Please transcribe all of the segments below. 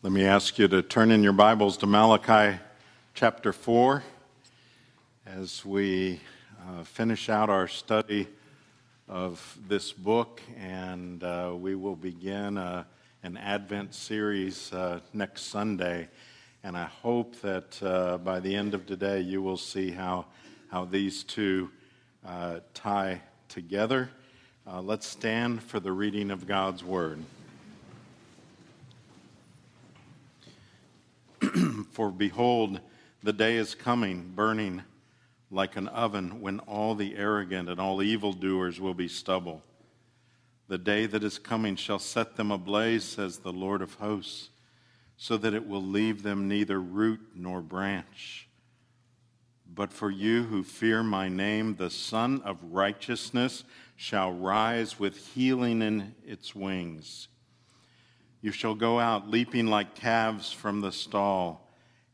Let me ask you to turn in your Bibles to Malachi chapter 4 as we uh, finish out our study of this book, and uh, we will begin uh, an Advent series uh, next Sunday. And I hope that uh, by the end of today, you will see how, how these two tie together. let's stand for the reading of God's Word. For behold, the day is coming, burning like an oven, when all the arrogant and all evildoers will be stubble. The day that is coming shall set them ablaze, says the Lord of hosts, so that it will leave them neither root nor branch. But for you who fear my name, the Sun of Righteousness shall rise with healing in its wings. You shall go out leaping like calves from the stall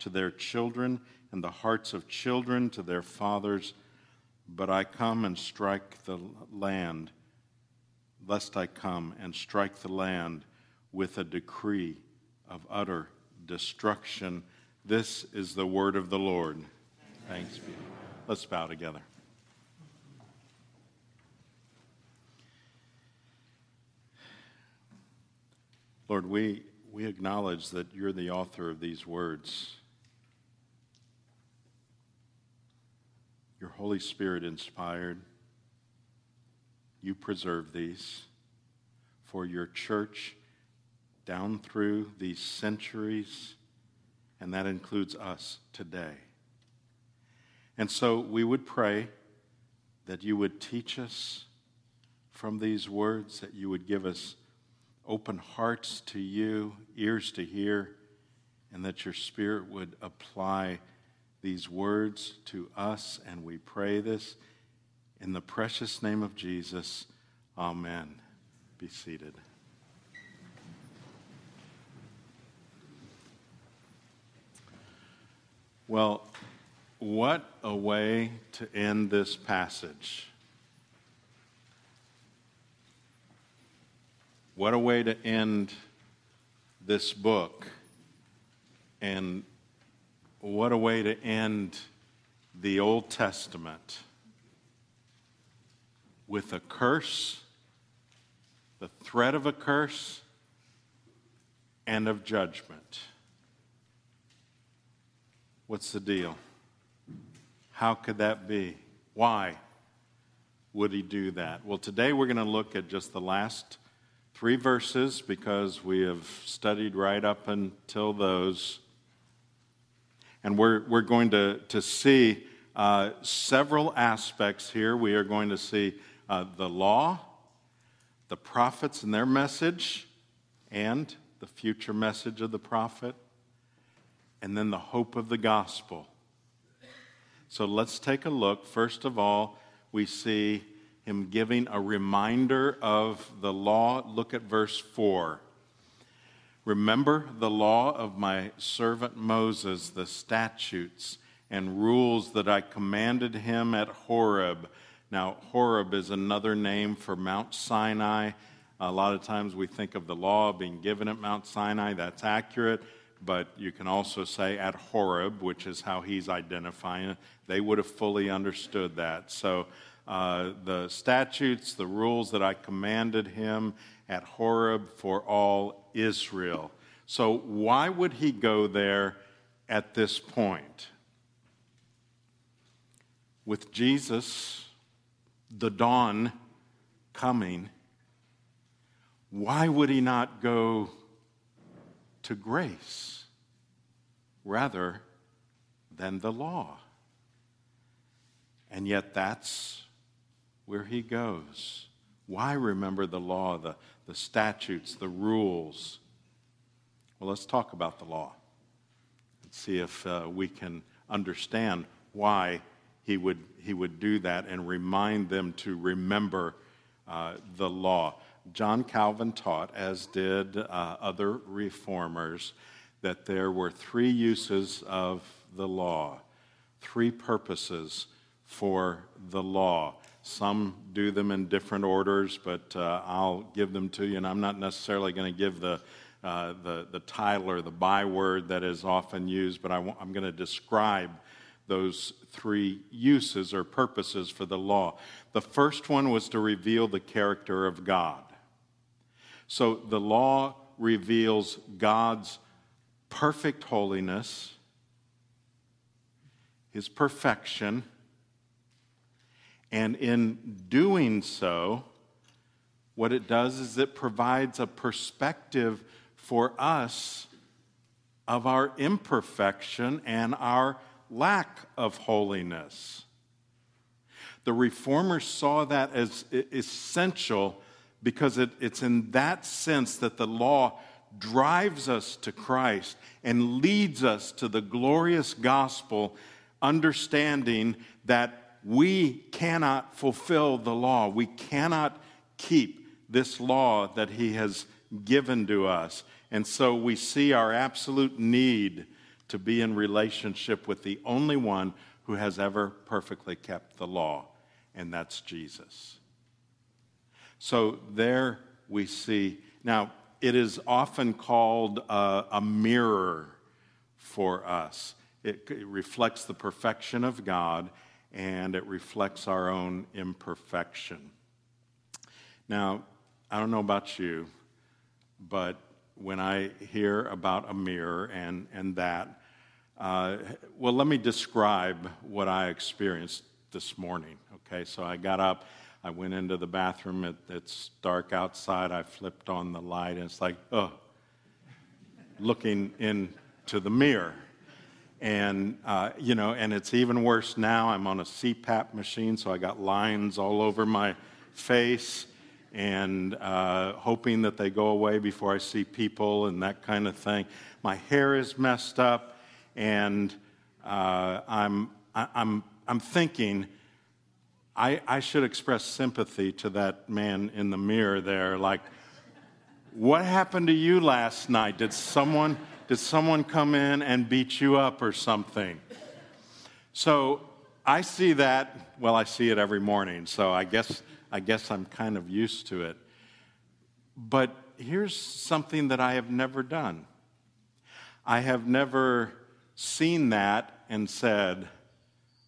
to their children, and the hearts of children to their fathers. But I come and strike the land, lest I come and strike the land with a decree of utter destruction. This is the word of the Lord. Thanks be. Let's bow together. Lord, we, we acknowledge that you're the author of these words. Your Holy Spirit inspired. You preserve these for your church down through these centuries, and that includes us today. And so we would pray that you would teach us from these words, that you would give us open hearts to you, ears to hear, and that your Spirit would apply these words to us, and we pray this in the precious name of Jesus. Amen. Be seated. Well, what a way to end this passage. What a way to end this book. And what a way to end the Old Testament with a curse, the threat of a curse, and of judgment. What's the deal? How could that be? Why would he do that? Well, today we're going to look at just the last three verses because we have studied right up until those. And we're, we're going to, to see uh, several aspects here. We are going to see uh, the law, the prophets and their message, and the future message of the prophet, and then the hope of the gospel. So let's take a look. First of all, we see him giving a reminder of the law. Look at verse 4. Remember the law of my servant Moses, the statutes and rules that I commanded him at Horeb. Now, Horeb is another name for Mount Sinai. A lot of times we think of the law being given at Mount Sinai. That's accurate. But you can also say at Horeb, which is how he's identifying it. They would have fully understood that. So, uh, the statutes, the rules that I commanded him at Horeb for all Israel. So, why would he go there at this point? With Jesus, the dawn coming, why would he not go to grace rather than the law? And yet, that's where he goes. Why remember the law, the, the statutes, the rules? Well, let's talk about the law and see if uh, we can understand why he would, he would do that and remind them to remember uh, the law. John Calvin taught, as did uh, other reformers, that there were three uses of the law, three purposes for the law. Some do them in different orders, but uh, I'll give them to you, and I'm not necessarily going to give the, uh, the, the title or the byword that is often used, but i w- I'm going to describe those three uses or purposes for the law. The first one was to reveal the character of God. So the law reveals God's perfect holiness, his perfection, and in doing so, what it does is it provides a perspective for us of our imperfection and our lack of holiness. The reformers saw that as essential because it, it's in that sense that the law drives us to Christ and leads us to the glorious gospel, understanding that we cannot fulfill the law. We cannot keep this law that He has given to us. And so we see our absolute need to be in relationship with the only one who has ever perfectly kept the law, and that's Jesus. So there we see. Now, it is often called a, a mirror for us. It, it reflects the perfection of God and it reflects our own imperfection. Now, I don't know about you, but when I hear about a mirror and, and that, uh, well, let me describe what I experienced this morning. Okay, so I got up, I went into the bathroom, it, it's dark outside, I flipped on the light, and it's like, oh, looking into the mirror. And, uh, you know, and it's even worse now. I'm on a CPAP machine, so I got lines all over my face and uh, hoping that they go away before I see people and that kind of thing. My hair is messed up, and uh, I'm, I, I'm, I'm thinking I, I should express sympathy to that man in the mirror there. Like, what happened to you last night? Did someone, did someone come in and beat you up or something? So I see that, well, I see it every morning, so I guess I guess I'm kind of used to it. But here's something that I have never done I have never seen that and said,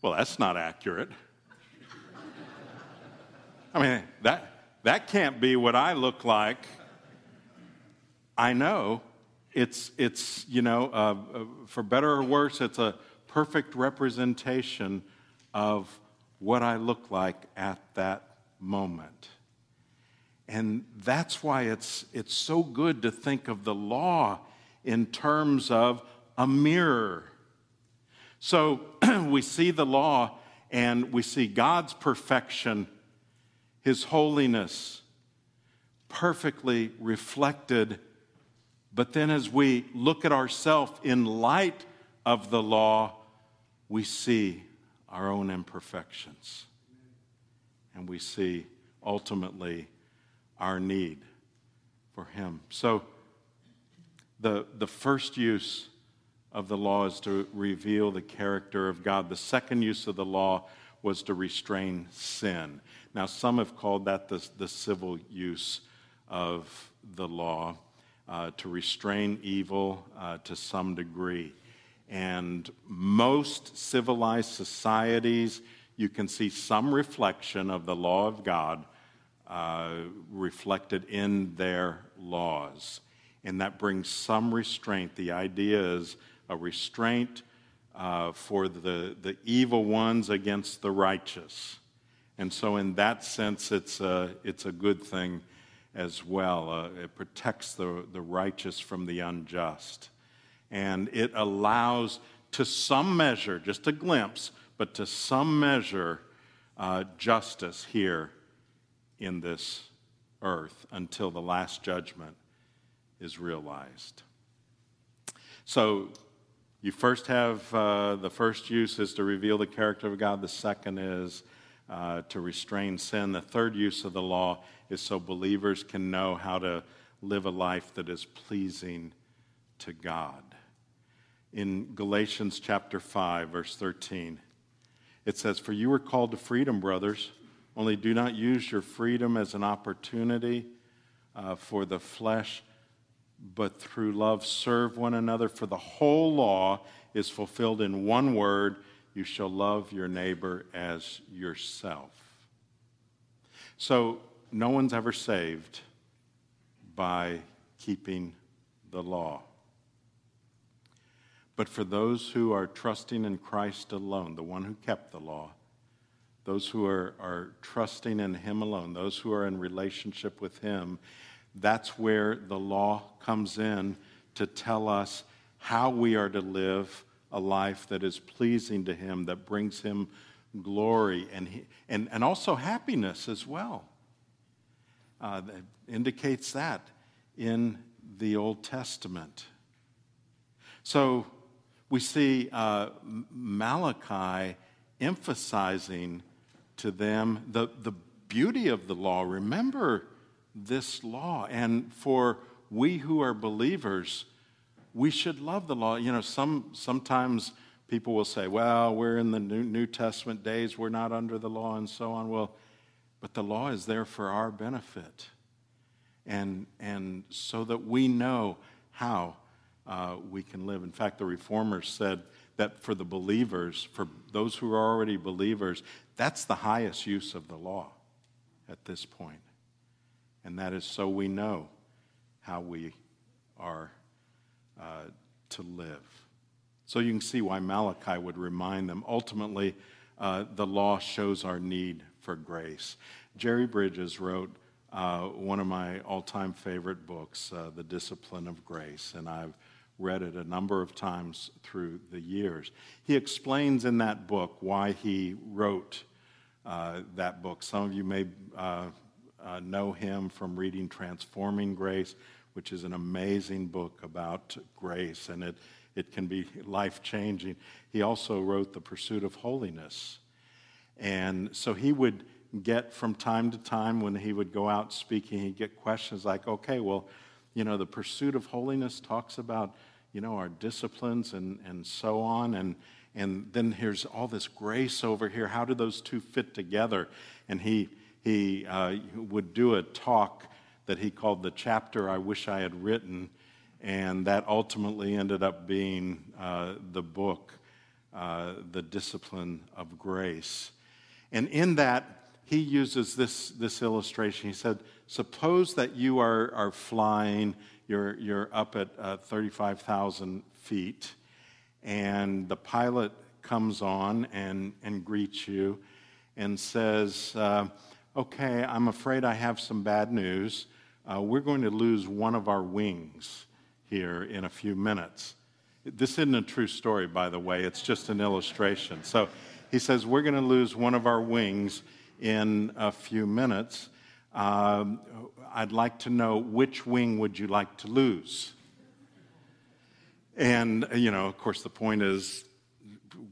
well, that's not accurate. I mean, that, that can't be what I look like. I know it's, it's you know, uh, uh, for better or worse, it's a perfect representation of what I look like at that moment. And that's why it's, it's so good to think of the law in terms of a mirror. So we see the law and we see God's perfection, His holiness, perfectly reflected. But then as we look at ourselves in light of the law, we see our own imperfections and we see ultimately our need for Him. So, the, the first use of the law is to reveal the character of God. The second use of the law was to restrain sin. Now, some have called that the, the civil use of the law, uh, to restrain evil uh, to some degree. And most civilized societies you can see some reflection of the law of God uh, reflected in their laws. And that brings some restraint. The idea is a restraint uh, for the, the evil ones against the righteous. And so, in that sense, it's a, it's a good thing as well. Uh, it protects the, the righteous from the unjust. And it allows, to some measure, just a glimpse, but to some measure, uh, justice here in this earth until the last judgment is realized. So you first have uh, the first use is to reveal the character of God, the second is uh, to restrain sin. The third use of the law is so believers can know how to live a life that is pleasing to God. In Galatians chapter 5, verse 13, it says, For you were called to freedom, brothers, only do not use your freedom as an opportunity uh, for the flesh, but through love serve one another. For the whole law is fulfilled in one word you shall love your neighbor as yourself. So, no one's ever saved by keeping the law. But for those who are trusting in Christ alone, the one who kept the law, those who are, are trusting in Him alone, those who are in relationship with Him, that's where the law comes in to tell us how we are to live a life that is pleasing to Him, that brings Him glory and, he, and, and also happiness as well. Uh, that indicates that in the Old Testament. So we see uh, Malachi emphasizing to them the, the beauty of the law. Remember this law. And for we who are believers, we should love the law. You know, some, sometimes people will say, well, we're in the New, New Testament days, we're not under the law, and so on. Well, but the law is there for our benefit. And, and so that we know how uh, we can live. In fact, the reformers said that for the believers, for those who are already believers, that's the highest use of the law at this point. And that is so we know how we are uh, to live. So you can see why Malachi would remind them. Ultimately, uh, the law shows our need for grace. Jerry Bridges wrote uh, one of my all time favorite books, uh, The Discipline of Grace, and I've read it a number of times through the years. He explains in that book why he wrote uh, that book. Some of you may know him from reading Transforming Grace, which is an amazing book about grace, and it, it can be life changing. He also wrote The Pursuit of Holiness. And so he would get from time to time when he would go out speaking, he'd get questions like, okay, well, you know, the pursuit of holiness talks about, you know, our disciplines and, and so on. And, and then here's all this grace over here. How do those two fit together? And he, he uh, would do a talk that he called The Chapter I Wish I Had Written, and that ultimately ended up being uh, the book, uh, The Discipline of Grace. And in that, he uses this, this illustration. He said, Suppose that you are, are flying, you're, you're up at uh, 35,000 feet, and the pilot comes on and, and greets you and says, uh, okay, I'm afraid I have some bad news. Uh, we're going to lose one of our wings here in a few minutes. This isn't a true story, by the way, it's just an illustration. So he says, We're going to lose one of our wings in a few minutes. Um, I'd like to know which wing would you like to lose? And, you know, of course, the point is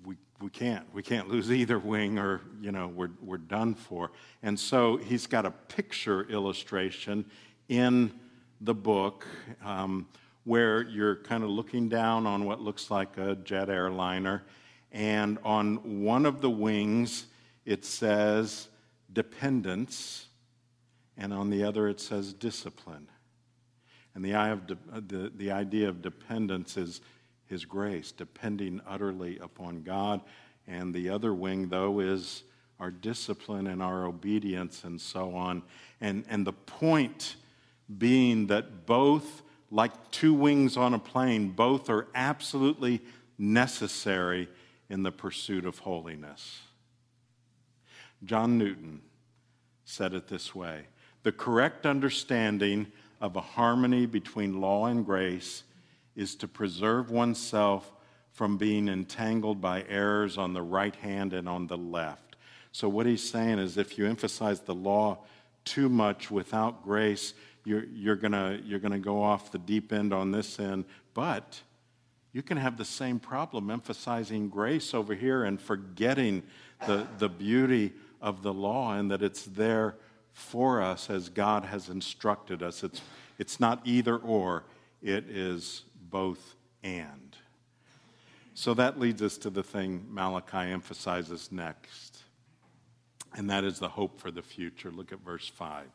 we we can't. We can't lose either wing or, you know, we're, we're done for. And so he's got a picture illustration in the book um, where you're kind of looking down on what looks like a jet airliner. And on one of the wings, it says dependence, and on the other, it says discipline. And the, de- the, the idea of dependence is his grace, depending utterly upon God. And the other wing, though, is our discipline and our obedience and so on. And, and the point being that both, like two wings on a plane, both are absolutely necessary in the pursuit of holiness. John Newton said it this way The correct understanding of a harmony between law and grace is to preserve oneself from being entangled by errors on the right hand and on the left. So, what he's saying is if you emphasize the law too much without grace, you're, you're going you're to go off the deep end on this end, but you can have the same problem emphasizing grace over here and forgetting the, the beauty of the law and that it's there for us as God has instructed us. It's, it's not either or, it is both and. So that leads us to the thing Malachi emphasizes next, and that is the hope for the future. Look at verse 5.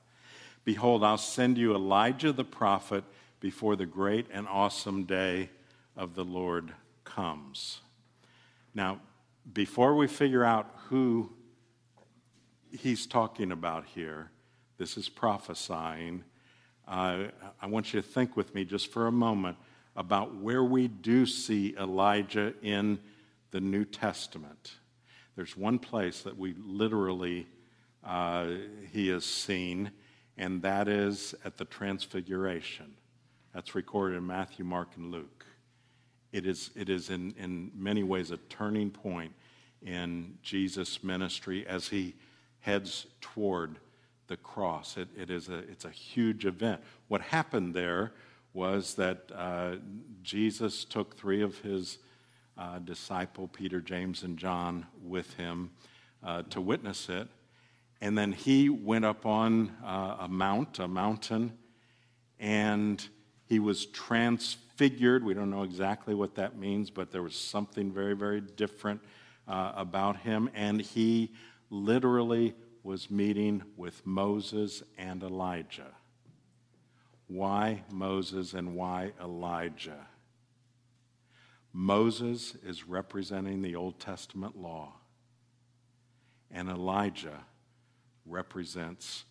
Behold, I'll send you Elijah the prophet before the great and awesome day of the Lord comes. Now, before we figure out who he's talking about here, this is prophesying. Uh, I want you to think with me just for a moment about where we do see Elijah in the New Testament. There's one place that we literally, uh, he is seen, and that is at the Transfiguration. That's recorded in Matthew, Mark, and Luke. It is, it is in, in many ways a turning point in Jesus' ministry as he heads toward the cross. It, it is a, it's a huge event. What happened there was that uh, Jesus took three of his uh, disciple, Peter, James, and John, with him uh, to witness it. And then he went up on uh, a mount, a mountain, and he was transfigured. We don't know exactly what that means, but there was something very, very different uh, about him. And he literally was meeting with Moses and Elijah. Why Moses and why Elijah? Moses is representing the Old Testament law, and Elijah represents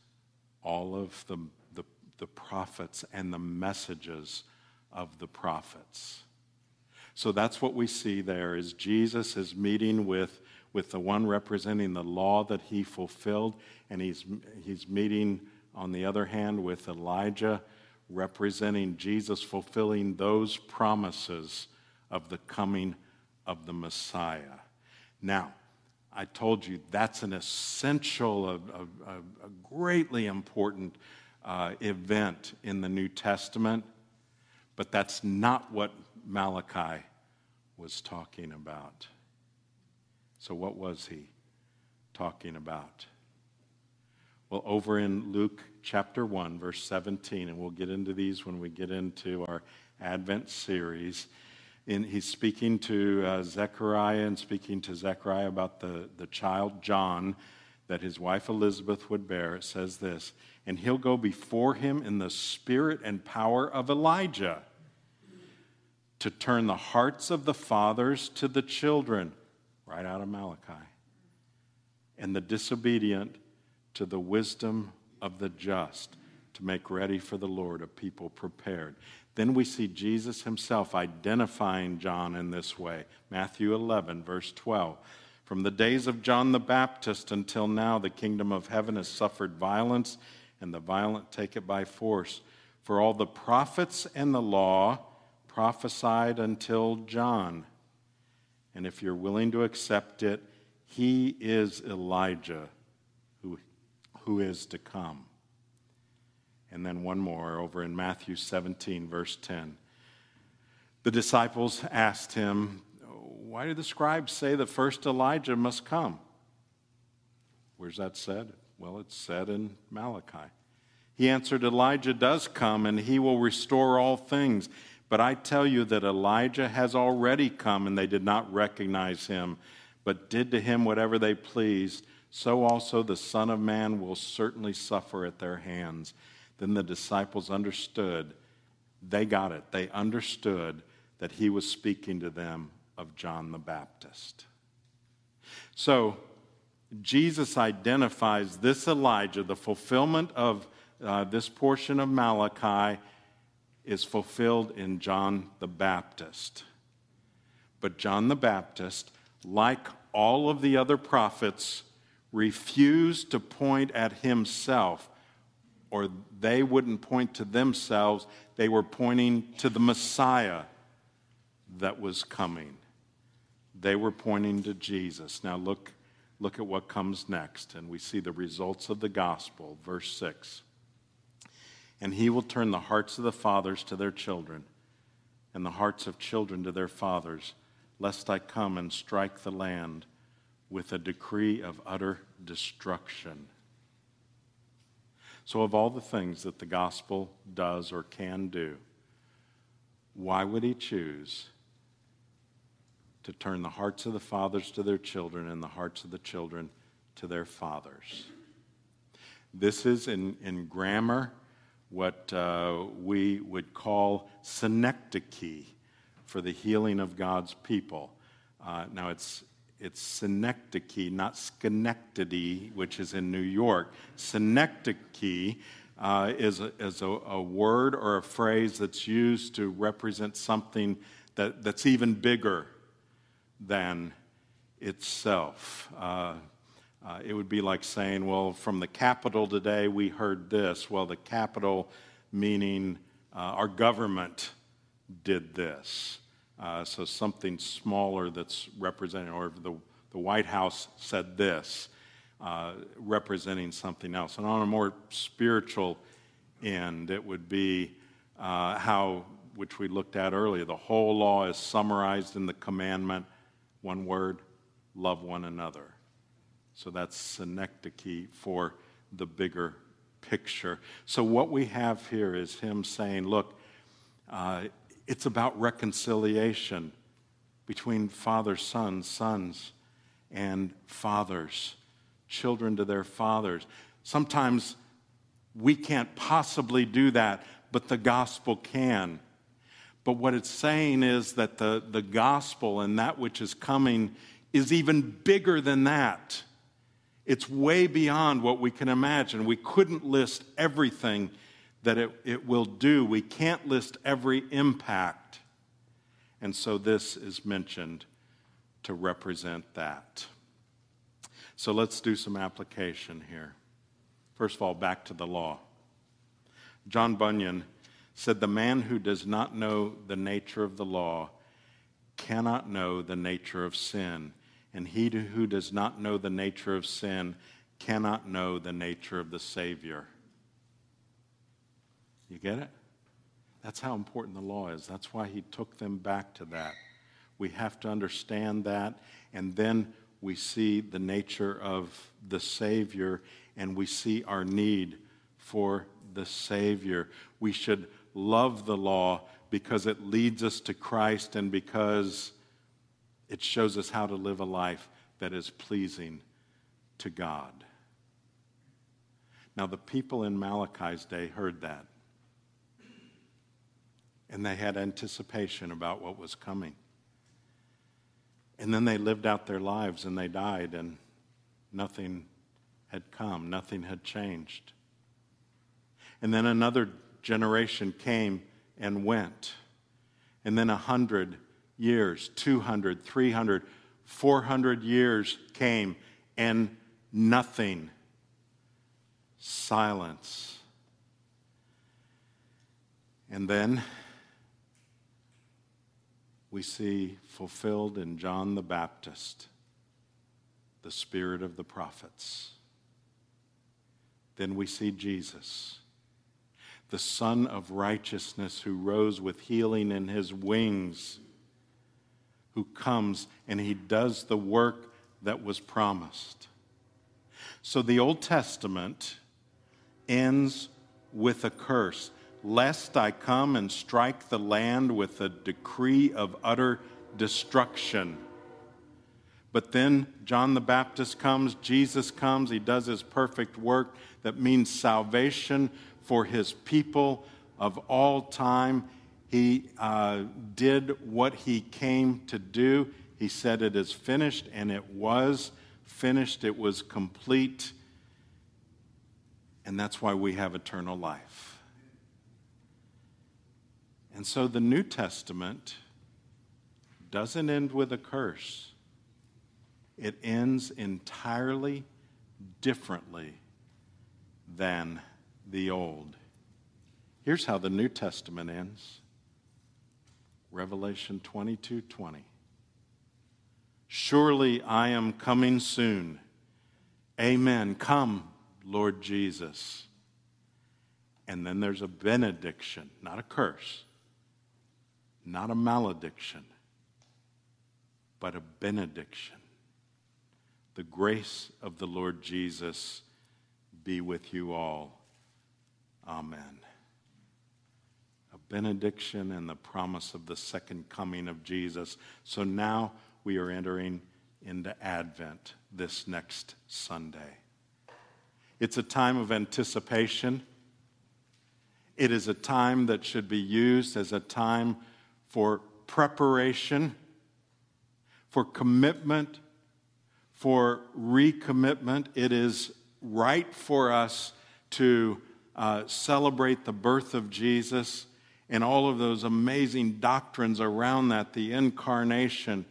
all of the, the, the, prophets and the messages of the prophets. So that's what we see there is Jesus is meeting with, with the one representing the law that he fulfilled, and he's, he's meeting, on the other hand, with Elijah representing Jesus fulfilling those promises of the coming of the Messiah. Now, I told you that's an essential, a, a, a greatly important uh, event in the New Testament, but that's not what Malachi was talking about. So, what was he talking about? Well, over in Luke chapter 1, verse 17, and we'll get into these when we get into our Advent series. In, he's speaking to uh, Zechariah and speaking to Zechariah about the, the child John that his wife Elizabeth would bear. It says this, and he'll go before him in the spirit and power of Elijah to turn the hearts of the fathers to the children, right out of Malachi, and the disobedient to the wisdom of the just to make ready for the Lord a people prepared. Then we see Jesus himself identifying John in this way. Matthew 11, verse 12. From the days of John the Baptist until now, the kingdom of heaven has suffered violence, and the violent take it by force. For all the prophets and the law prophesied until John. And if you're willing to accept it, he is Elijah who, who is to come. And then one more over in Matthew 17, verse 10. The disciples asked him, Why do the scribes say the first Elijah must come? Where's that said? Well, it's said in Malachi. He answered, Elijah does come and he will restore all things. But I tell you that Elijah has already come and they did not recognize him, but did to him whatever they pleased so also the Son of Man will certainly suffer at their hands. Then the disciples understood, they got it, they understood that he was speaking to them of John the Baptist. So, Jesus identifies this Elijah, the fulfillment of uh, this portion of Malachi is fulfilled in John the Baptist. But John the Baptist, like all of the other prophets, refused to point at himself, or they wouldn't point to themselves, they were pointing to the Messiah that was coming. They were pointing to Jesus. Now look, look at what comes next, and we see the results of the gospel. Verse 6. And he will turn the hearts of the fathers to their children, and the hearts of children to their fathers, lest I come and strike the land with a decree of utter destruction. So, of all the things that the gospel does or can do, why would he choose to turn the hearts of the fathers to their children and the hearts of the children to their fathers? This is in, in grammar what uh, we would call synecdoche for the healing of God's people. Uh, now, it's, it's synecdoche, not Schenectady, which is in New York. Synecdoche uh, is, a, is a, a, word or a phrase that's used to represent something that, that's even bigger than itself. Uh, uh, it would be like saying, well, from the Capitol today we heard this. Well, the Capitol meaning uh, our government did this. Uh, so something smaller that's representing, or the, the White House said this, uh, representing something else. And on a more spiritual end, it would be uh, how, which we looked at earlier, the whole law is summarized in the commandment, one word, love one another. So that's synecdoche for the bigger picture. So what we have here is him saying, look, uh, it's about reconciliation between fathers, sons, sons, and fathers, children to their fathers. Sometimes we can't possibly do that, but the gospel can. But what it's saying is that the, the gospel and that which is coming is even bigger than that. It's way beyond what we can imagine. We couldn't list everything that it, it will do, we can't list every impact. And so this is mentioned to represent that. So let's do some application here. First of all, back to the law. John Bunyan said, The man who does not know the nature of the law cannot know the nature of sin and he who does not know the nature of sin cannot know the nature of the Savior. You get it? That's how important the law is. That's why he took them back to that. We have to understand that, and then we see the nature of the Savior, and we see our need for the Savior. We should love the law because it leads us to Christ and because it shows us how to live a life that is pleasing to God. Now, the people in Malachi's day heard that. And they had anticipation about what was coming. And then they lived out their lives and they died, and nothing had come, nothing had changed. And then another generation came and went. And then a hundred years, 200, 300, 400 years came and nothing. Silence. And then we see fulfilled in John the Baptist the spirit of the prophets. Then we see Jesus, the Son of Righteousness, who rose with healing in his wings who comes and he does the work that was promised. So the Old Testament ends with a curse lest I come and strike the land with a decree of utter destruction. But then John the Baptist comes, Jesus comes, he does his perfect work that means salvation for his people of all time. He uh, did what he came to do. He said, It is finished, and it was finished. It was complete. And that's why we have eternal life. And so the New Testament doesn't end with a curse, it ends entirely differently than the Old. Here's how the New Testament ends. Revelation 22 20. Surely I am coming soon. Amen. Come, Lord Jesus. And then there's a benediction, not a curse. Not a malediction, but a benediction. The grace of the Lord Jesus be with you all. Amen. A benediction and the promise of the second coming of Jesus. So now we are entering into Advent this next Sunday. It's a time of anticipation. It is a time that should be used as a time for preparation, for commitment, for recommitment. It is right for us to uh, celebrate the birth of Jesus and all of those amazing doctrines around that, the incarnation.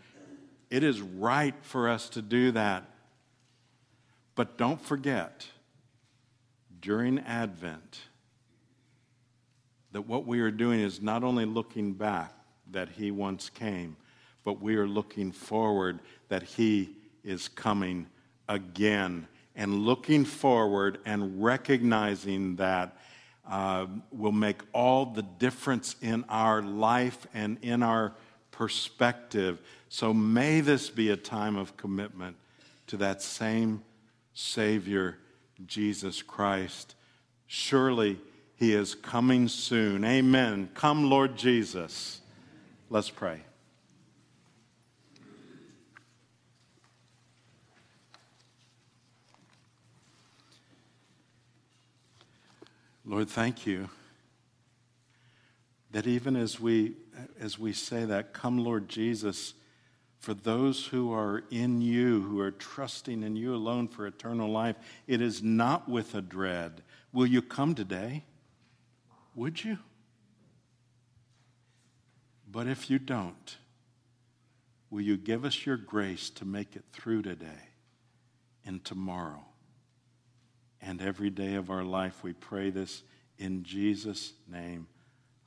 It is right for us to do that. But don't forget, during Advent, that what we are doing is not only looking back that He once came, but we are looking forward that He is coming again and looking forward and recognizing that uh, will make all the difference in our life and in our perspective. So may this be a time of commitment to that same Savior, Jesus Christ. Surely he is coming soon. Amen. Come, Lord Jesus. Let's pray. Lord, thank you that even as we as we say that come Lord Jesus for those who are in you who are trusting in you alone for eternal life it is not with a dread. Will you come today? Would you but if you don't will you give us your grace to make it through today and tomorrow and every day of our life. We pray this in Jesus' name.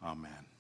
Amen.